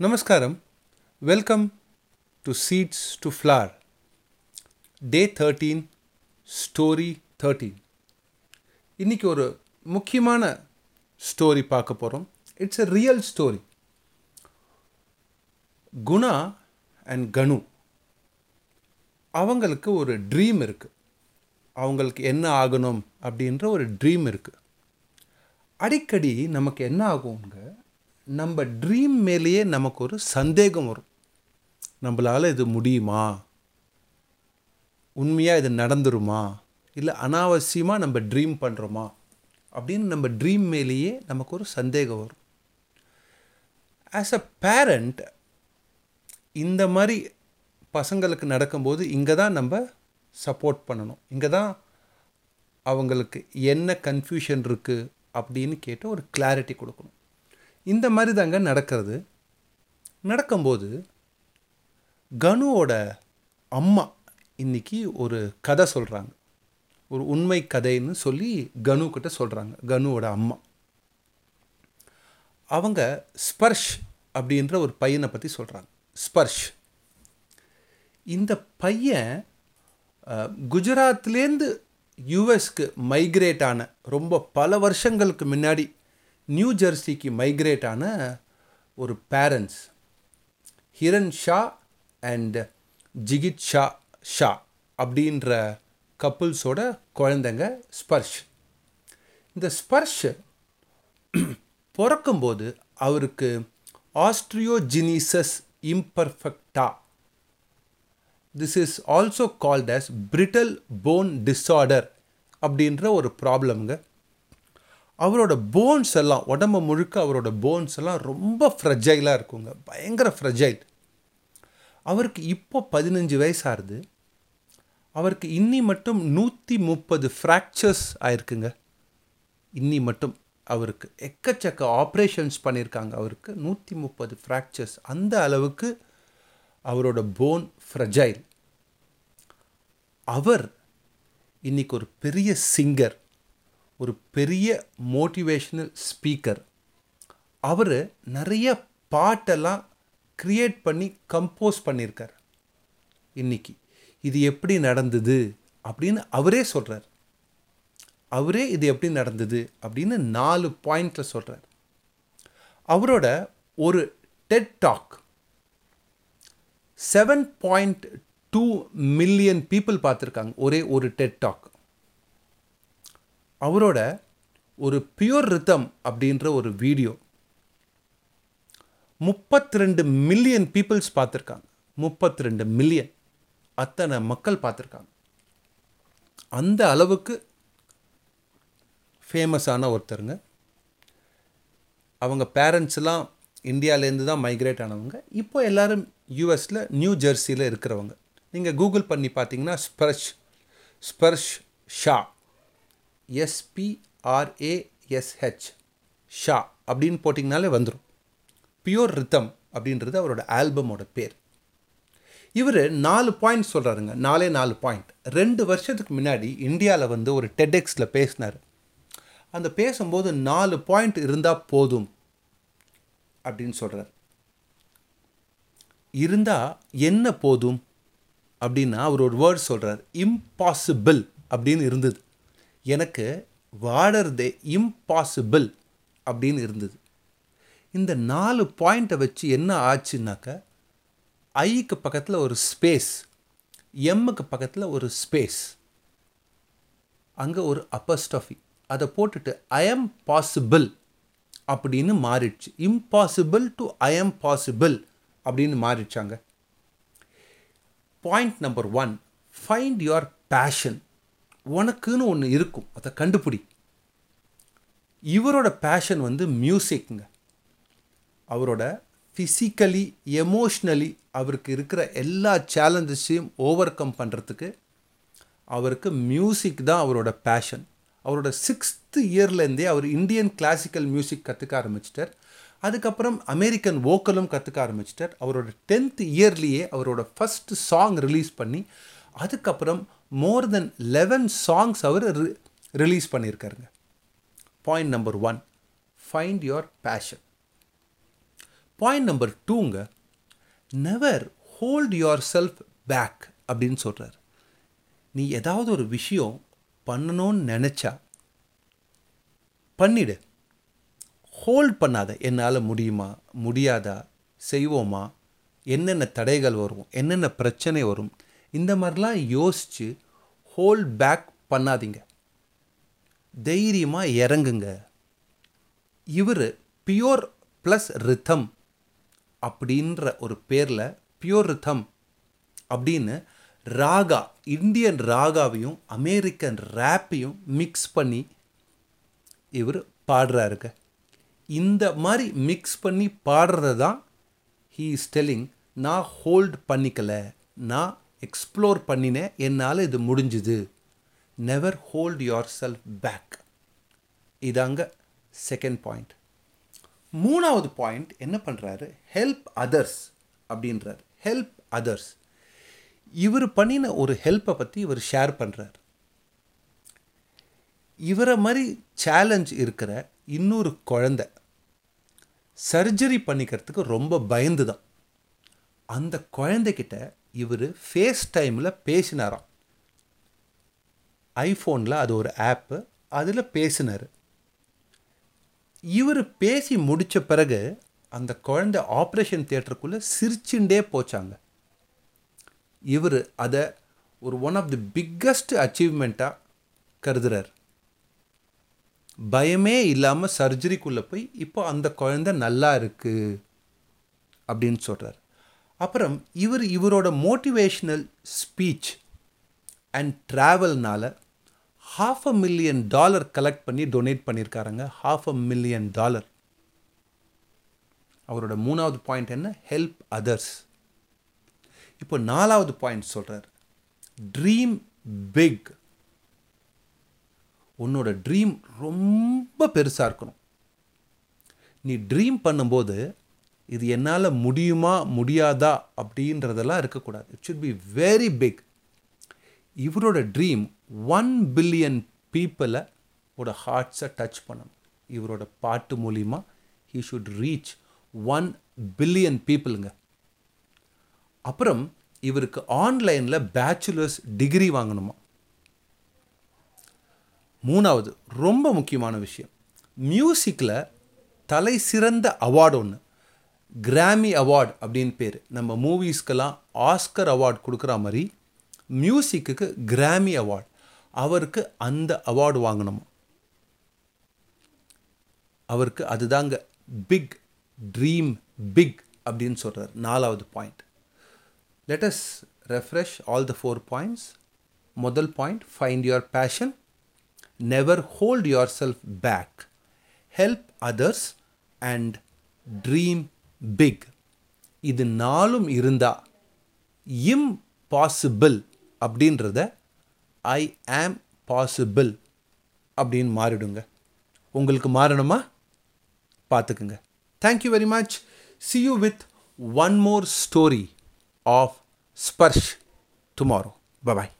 Namaskaram. Welcome to Seeds to Flower. Day 13, Story 13. இன்னைக்கு ஒரு முக்கியமான ஸ்டோரி பார்க்க போகிறோம் இட்ஸ் எ ரியல் ஸ்டோரி குணா அண்ட் கனு அவங்களுக்கு ஒரு ட்ரீம் இருக்குது அவங்களுக்கு என்ன ஆகணும் அப்படின்ற ஒரு ட்ரீம் இருக்குது அடிக்கடி நமக்கு என்ன ஆகுங்க நம்ம ட்ரீம் மேலேயே நமக்கு ஒரு சந்தேகம் வரும். நம்மளால் இது முடியுமா? உண்மையாக இது நடந்துருமா? இல்லை அனாவசியமாக நம்ம ட்ரீம் பண்ணுறோமா அப்படின்னு நம்ம ட்ரீம் மேலேயே நமக்கு ஒரு சந்தேகம் வரும். ஆஸ் அ பேரண்ட் இந்த மாதிரி பசங்களுக்கு நடக்கும்போது இங்கே தான் நம்ம சப்போர்ட் பண்ணணும். இங்கே தான் அவங்களுக்கு என்ன கன்ஃபியூஷன் இருக்குது அப்படின்னு கேட்டு ஒரு கிளாரிட்டி கொடுக்கணும். இந்த மாதிரி தாங்க நடக்கிறது. நடக்கும்போது கனுவோட அம்மா இன்னைக்கு ஒரு கதை சொல்கிறாங்க ஒரு உண்மை கதைன்னு சொல்லி கனுக்கிட்ட சொல்கிறாங்க கனுவோட அம்மா. அவங்க ஸ்பர்ஷ் அப்படின்ற ஒரு பையனை பற்றி சொல்கிறாங்க ஸ்பர்ஷ். இந்த பையன் குஜராத்லேருந்து யூஎஸ்க்கு மைக்ரேட் ஆன ரொம்ப பல வருஷங்களுக்கு முன்னாடி நியூ ஜெர்சிக்கு மைக்ரேட் ஆன ஒரு பேரண்ட்ஸ் ஹிரண் ஷா அண்ட் ஜிகித் ஷா ஷா அப்படின்ற கப்புள்ஸோட குழந்தைங்க ஸ்பர்ஷ் இந்த ஸ்பர்ஷ் பிறக்கும்போது அவருக்கு osteogenesis imperfecta this is also called as brittle bone disorder அப்படின்ற ஒரு ப்ராப்ளம்ங்க அவரோட போன்ஸ் எல்லாம் உடம்பு முழுக்க அவரோட போன்ஸ் எல்லாம் ரொம்ப ஃப்ரெஜைலாக இருக்குங்க. பயங்கர ஃப்ரெஜைல் அவருக்கு இப்போ பதினஞ்சு வயசு ஆகுது அவருக்கு இன்னி மட்டும் நூற்றி முப்பது ஃப்ராக்சர்ஸ் ஆயிருக்குங்க. இன்னி மட்டும் அவருக்கு எக்கச்சக்க ஆப்ரேஷன்ஸ் பண்ணியிருக்காங்க அவருக்கு. நூற்றி முப்பது ஃப்ராக்சர்ஸ் அந்த அளவுக்கு அவரோட போன் ஃப்ரெஜைல் அவர் இன்னைக்கு ஒரு பெரிய சிங்கர் ஒரு பெரிய மோட்டிவேஷனல் ஸ்பீக்கர் அவர் நிறைய பாட்டெல்லாம் க்ரியேட் பண்ணி கம்போஸ் பண்ணியிருக்கார் இன்னைக்கு இது எப்படி நடந்தது அப்படின்னு அவரே சொல்கிறார் அவரே இது எப்படி நடந்தது அப்படின்னு நாலு பாயிண்டில் சொல்கிறார் அவரோட ஒரு TED talk seven point two million people பார்த்துருக்காங்க. ஒரே ஒரு டெட் டாக் அவரோட ஒரு பியூர் ரித்தம் அப்படின்ற ஒரு வீடியோ. முப்பத்தி ரெண்டு மில்லியன் பீப்புள்ஸ் பார்த்துருக்காங்க. முப்பத்தி ரெண்டு மில்லியன். அத்தனை மக்கள் பார்த்துருக்காங்க. அந்த அளவுக்கு ஃபேமஸான ஒருத்தருங்க. அவங்க பேரண்ட்ஸ்லாம் இந்தியாவிலேருந்து தான் மைக்ரேட் ஆனவங்க. இப்போ எல்லாரும் யூஎஸில் நியூ ஜெர்சியில் இருக்கிறவங்க. நீங்கள் கூகுள் பண்ணி பார்த்தீங்கன்னா ஸ்பர்ஷ் ஸ்பர்ஷ் ஷா எஸ்பிஆர்ஏஎஸ்ஹெச் ஷா அப்படின்னு போட்டிங்கனாலே வந்துடும் பியூர் ரித்தம் அப்படின்றது அவரோட ஆல்பமோட பேர். இவர் நாலு பாயிண்ட் சொல்கிறாருங்க நாலே நாலு பாயிண்ட் ரெண்டு வருஷத்துக்கு முன்னாடி இந்தியாவில் வந்து ஒரு டெடெக்ஸில் பேசினார். அந்த பேசும்போது நாலு பாயிண்ட் இருந்தால் போதும் அப்படின்னு சொல்கிறார் இருந்தால் என்ன போதும்? அப்படின்னா அவர் ஒரு வேர்ட் சொல்கிறார் இம்பாசிபிள் அப்படின்னு இருந்தது. எனக்கு வாழறதே இம்பாசிபிள் அப்படின்னு இருந்தது. இந்த நாலு பாயிண்ட்டை வச்சு என்ன ஆச்சுன்னாக்க ஐக்கு பக்கத்தில் ஒரு ஸ்பேஸ் எம்முக்கு பக்கத்தில் ஒரு ஸ்பேஸ் அங்கே ஒரு அப்பஸ்டாஃபி அதை போட்டுட்டு ஐ எம் பாசிபிள் அப்படின்னு மாறிடுச்சு. Impossible to I am possible அப்படின்னு மாறிடுச்சாங்க. Point number one find your passion உனக்குன்னு ஒன்று இருக்கும். அதை கண்டுபிடி. இவரோட பேஷன் வந்து மியூசிக்ங்க அவரோட ஃபிசிக்கலி எமோஷ்னலி அவருக்கு இருக்கிற எல்லா சேலஞ்சஸையும் ஓவர் கம் பண்ணுறதுக்கு அவருக்கு மியூசிக் தான் அவரோட பேஷன் அவரோட சிக்ஸ்த்து இயர்லேருந்தே அவர் இந்தியன் கிளாசிக்கல் மியூசிக் கற்றுக்க ஆரம்பிச்சிட்டார். அதுக்கப்புறம் அமெரிக்கன் வோக்கலும் கற்றுக்க ஆரம்பிச்சிட்டார். அவரோட டென்த் இயர்லேயே அவரோட ஃபஸ்ட்டு சாங் ரிலீஸ் பண்ணி அதுக்கப்புறம் மோர் தென் லெவன் சாங்ஸ் அவர் release பண்ணியிருக்காருங்க. Point number one find your passion point number டூங்க never hold your self back அப்படின்னு சொல்கிறார் நீ ஏதாவது ஒரு விஷயம் பண்ணணும்னு நினச்சா பண்ணிடு. ஹோல்ட் பண்ணாத. என்னால் முடியுமா? முடியாதா? செய்வோமா? என்னென்ன தடைகள் வரும்? என்னென்ன பிரச்சனை வரும்? இந்த மாதிரிலாம் யோசித்து ஹோல்ட் பேக் பண்ணாதீங்க. தைரியமாக இறங்குங்க. இவர் பியோர் ப்ளஸ் ரித்தம் அப்படின்ற ஒரு பேரில் பியோர் ரித்தம் அப்படின்னு ராகா இந்தியன் ராகாவையும் அமெரிக்கன் ரேப்பையும் மிக்ஸ் பண்ணி இவர் பாடுறாருங்க. இந்த மாதிரி மிக்ஸ் பண்ணி பாடுறது தான் ஹீ இஸ் டெல்லிங் நான் ஹோல்ட் பண்ணிக்கலை நான் எக்ஸ்ப்ளோர் பண்ணினேன் என்னால் இது முடிஞ்சுது. Never hold your self back இதாங்க செகண்ட் பாயிண்ட் மூணாவது பாயிண்ட் என்ன பண்ணுறாரு ஹெல்ப் அதர்ஸ் அப்படின்றார். ஹெல்ப் அதர்ஸ் இவர் பண்ணின ஒரு ஹெல்ப்பை பற்றி இவர் ஷேர் பண்ணுறார் இவரை மாதிரி சேலஞ்ச் இருக்கிற இன்னொரு குழந்தை சர்ஜரி பண்ணிக்கிறதுக்கு ரொம்ப பயந்து தான் அந்த குழந்தைகிட்ட இவர் ஃபேஸ் டைமில் பேசினாராம். ஐஃபோனில் அது ஒரு ஆப்பு அதில் பேசினார். இவர் பேசி முடித்த பிறகு அந்த குழந்தை ஆப்ரேஷன் தியேட்டருக்குள்ளே சிரிச்சுண்டே போச்சாங்க. இவர் அதை ஒரு ஒன் ஆஃப் தி பிக்கஸ்ட் அச்சீவ்மெண்ட்டாக கருதுறார். பயமே இல்லாமல் சர்ஜரிக்குள்ளே போய் இப்போ அந்த குழந்தை நல்லா இருக்குது அப்படின்னு சொல்கிறார் அப்புறம் இவர் இவரோட motivational speech and ட்ராவல்னால் half a million dollar collect பண்ணி டொனேட் பண்ணியிருக்காருங்க ஹாஃப் அ மில்லியன் டாலர் அவரோட மூணாவது பாயிண்ட் என்ன? ஹெல்ப் அதர்ஸ் இப்போ நாலாவது பாயிண்ட் சொல்கிறார் ட்ரீம் பிக் உன்னோட ட்ரீம் ரொம்ப பெருசாக இருக்கணும். நீ ட்ரீம் பண்ணும்போது இது என்னால் முடியுமா முடியாதா அப்படின்றதெல்லாம் இருக்கக்கூடாது. It should be very big இவரோட ட்ரீம் ஒன் பில்லியன் பீப்புளை ஓட ஹார்ட்ஸை டச் பண்ணணும். இவரோட பாட்டு மூலிமா he should reach one billion பீப்புளுங்க அப்புறம் இவருக்கு ஆன்லைனில் பேச்சுலர்ஸ் டிகிரி வாங்கணுமா? மூணாவது ரொம்ப முக்கியமான விஷயம். மியூசிக்கில் தலை சிறந்த அவார்டு ஒன்று கிராமி அவார்ட் அப்படின்னு பேர். நம்ம மூவிஸ்க்கெல்லாம் ஆஸ்கர் அவார்ட் கொடுக்குற மாதிரி மியூசிக்குக்கு கிராமி அவார்ட் அவருக்கு அந்த அவார்டு வாங்கணுமா? அவருக்கு அதுதாங்க பிக் ட்ரீம் பிக் அப்படின்னு சொல்கிறார் நாலாவது point let's refresh all the four points முதல் point find your passion never hold your self back help others and dream big இது நாளும் இருந்தால் இம்பாசிபிள் அப்படின்றத ஐ ஆம் பாசிபிள் அப்படின்னு மாறிடுங்க. உங்களுக்கு மாறணுமா? பார்த்துக்குங்க. Thank you very much see you with one more story of Sparsh tomorrow bye bye